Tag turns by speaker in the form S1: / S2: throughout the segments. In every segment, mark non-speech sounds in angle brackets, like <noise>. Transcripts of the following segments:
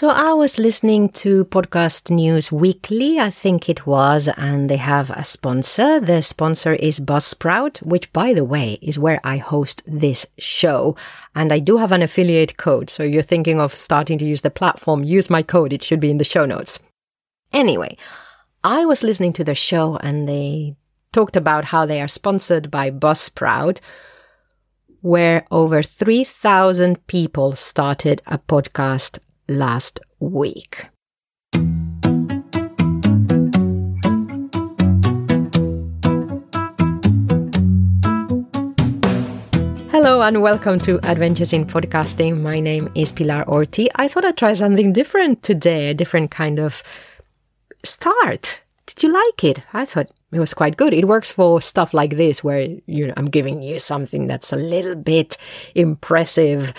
S1: So I was listening to Podcast News Weekly, I think it was, and they have a sponsor. The sponsor is Buzzsprout, which by the way is where I host this show. And I do have an affiliate code. So you're thinking of starting to use the platform, use my code. It should be in the show notes. Anyway, I was listening to the show and they talked about how they are sponsored by Buzzsprout, where over 3,000 people started a podcast last week. Hello and welcome to Adventures in Podcasting. My name is Pilar Orti. I thought I'd try something different today, a different kind of start. Did you like it? I thought it was quite good. It works for stuff like this where you know I'm giving you something that's a little bit impressive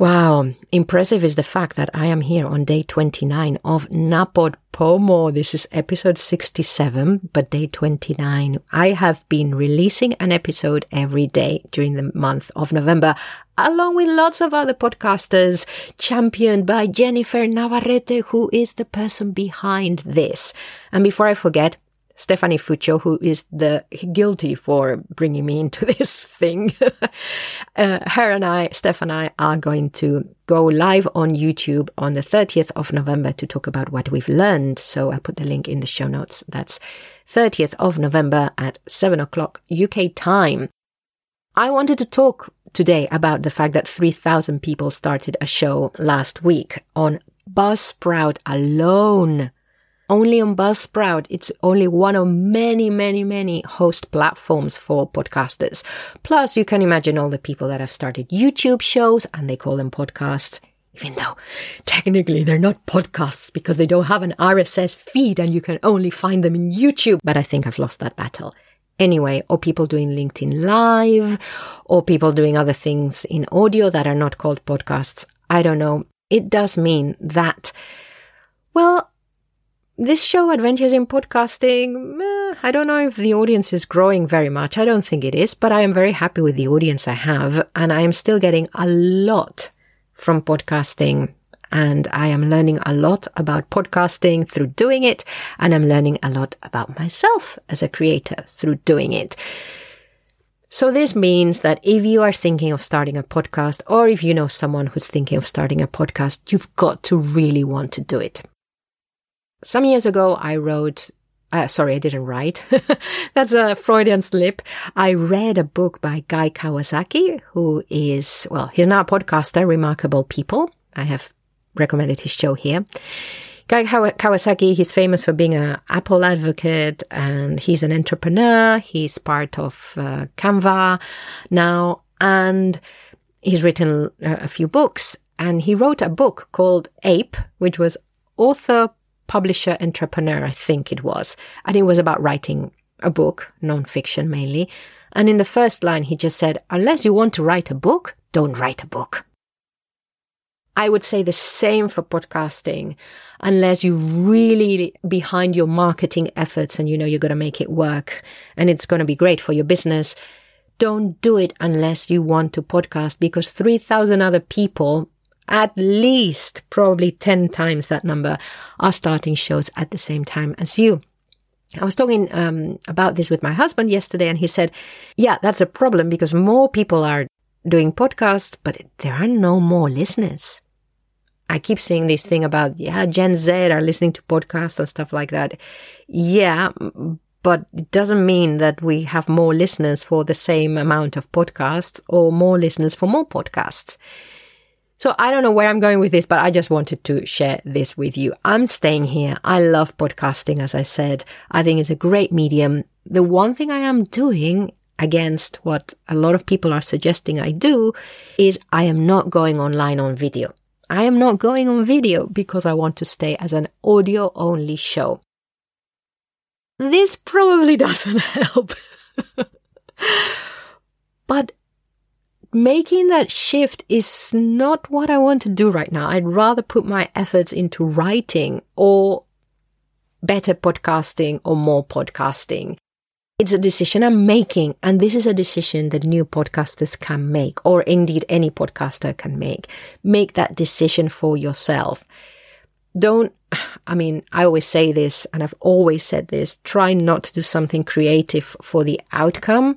S1: Wow, impressive is the fact that I am here on day 29 of NaPodPoMo. This is episode 67, but day 29. I have been releasing an episode every day during the month of November, along with lots of other podcasters, championed by Jennifer Navarrete, who is the person behind this. And before I forget, Stephanie Fuccio, who is the guilty for bringing me into <laughs> this thing. <laughs> uh, her and I, Steph and I, are going to go live on YouTube on the 30th of November to talk about what we've learned. So I put the link in the show notes. That's 30th of November at 7 o'clock UK time. I wanted to talk today about the fact that 3,000 people started a show last week on Buzzsprout alone only on Buzzsprout. It's only one of many, many, many host platforms for podcasters. Plus, you can imagine all the people that have started YouTube shows and they call them podcasts. Even though technically they're not podcasts because they don't have an RSS feed and you can only find them in YouTube. But I think I've lost that battle anyway, or people doing LinkedIn Live, or people doing other things in audio that are not called podcasts. I don't know. It does mean that, well, this show, Adventures in Podcasting, eh, I don't know if the audience is growing very much. I don't think it is, but I am very happy with the audience I have, and I am still getting a lot from podcasting. And I am learning a lot about podcasting through doing it, and I'm learning a lot about myself as a creator through doing it. So this means that if you are thinking of starting a podcast, or if you know someone who's thinking of starting a podcast, you've got to really want to do it some years ago, I wrote uh, sorry, I didn't write. <laughs> That's a Freudian slip. I read a book by Guy Kawasaki, who is, well, he's now a podcaster, Remarkable People. I have recommended his show here. Guy Kawasaki, he's famous for being an Apple advocate and he's an entrepreneur. He's part of uh, Canva now and he's written a few books and he wrote a book called Ape, which was author publisher entrepreneur, I think it was. And it was about writing a book, non-fiction mainly. And in the first line, he just said, unless you want to write a book, don't write a book. I would say the same for podcasting. Unless you really behind your marketing efforts and you know you're going to make it work and it's going to be great for your business, don't do it unless you want to podcast because 3,000 other people at least probably 10 times that number are starting shows at the same time as you. I was talking um, about this with my husband yesterday, and he said, Yeah, that's a problem because more people are doing podcasts, but there are no more listeners. I keep seeing this thing about, yeah, Gen Z are listening to podcasts and stuff like that. Yeah, but it doesn't mean that we have more listeners for the same amount of podcasts or more listeners for more podcasts. So I don't know where I'm going with this, but I just wanted to share this with you. I'm staying here. I love podcasting, as I said. I think it's a great medium. The one thing I am doing against what a lot of people are suggesting I do is I am not going online on video. I am not going on video because I want to stay as an audio only show. This probably <laughs> doesn't help. <laughs> but making that shift is not what I want to do right now. I'd rather put my efforts into writing or better podcasting or more podcasting. It's a decision I'm making, and this is a decision that new podcasters can make, or indeed any podcaster can make. Make that decision for yourself. Don't, I mean, I always say this, and I've always said this try not to do something creative for the outcome,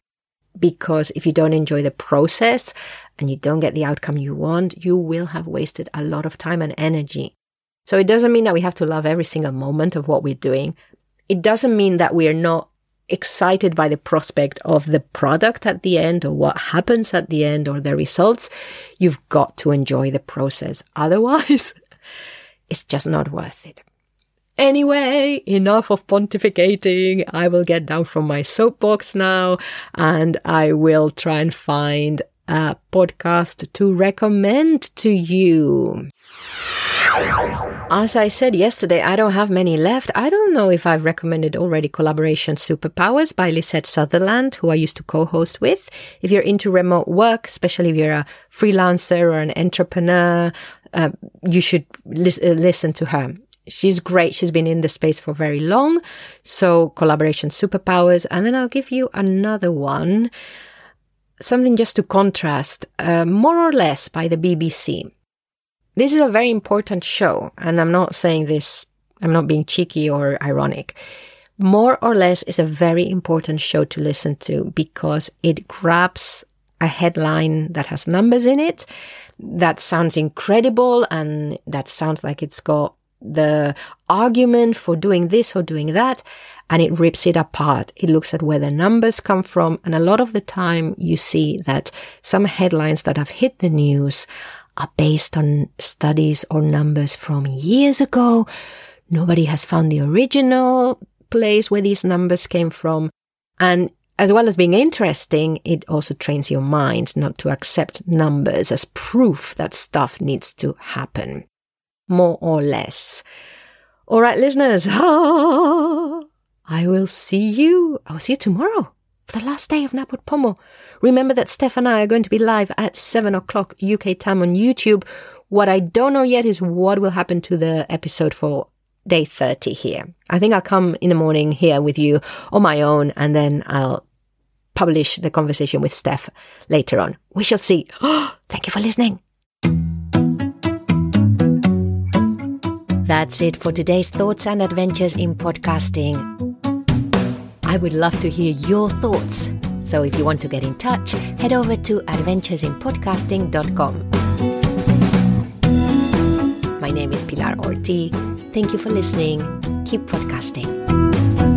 S1: because if you don't enjoy the process and you don't get the outcome you want, you will have wasted a lot of time and energy. So it doesn't mean that we have to love every single moment of what we're doing. It doesn't mean that we are not excited by the prospect of the product at the end or what happens at the end or the results, you've got to enjoy the process. <laughs> Otherwise, it's just not worth it. Anyway, enough of pontificating. I will get down from my soapbox now and I will try and find a podcast to recommend to you. As I said yesterday, I don't have many left. I don't know if I've recommended already Collaboration Superpowers by Lisette Sutherland, who I used to co-host with. If you're into remote work, especially if you're a freelancer or an entrepreneur, uh, you should lis- uh, listen to her. She's great. She's been in the space for very long. So collaboration superpowers. And then I'll give you another one. Something just to contrast, uh, more or less by the BBC. This is a very important show, and I'm not saying this, I'm not being cheeky or ironic. More or less is a very important show to listen to because it grabs a headline that has numbers in it that sounds incredible and that sounds like it's got the argument for doing this or doing that and it rips it apart. It looks at where the numbers come from. And a lot of the time you see that some headlines that have hit the news are based on studies or numbers from years ago. Nobody has found the original place where these numbers came from. And as well as being interesting, it also trains your mind not to accept numbers as proof that stuff needs to happen. More or less. All right, listeners. <laughs> I will see you. I will see you tomorrow for the last day of NaPodPoMo. Remember that Steph and I are going to be live at 7 o'clock UK time on YouTube. What I don't know yet is what will happen to the episode for day 30 here. I think I'll come in the morning here with you on my own and then I'll publish the conversation with Steph later on. We shall see. <gasps> thank you for listening. That's it for today's thoughts and adventures in podcasting. I would love to hear your thoughts. So if you want to get in touch, head over to adventuresinpodcasting.com. My name is Pilar Orti. Thank you for listening. Keep podcasting.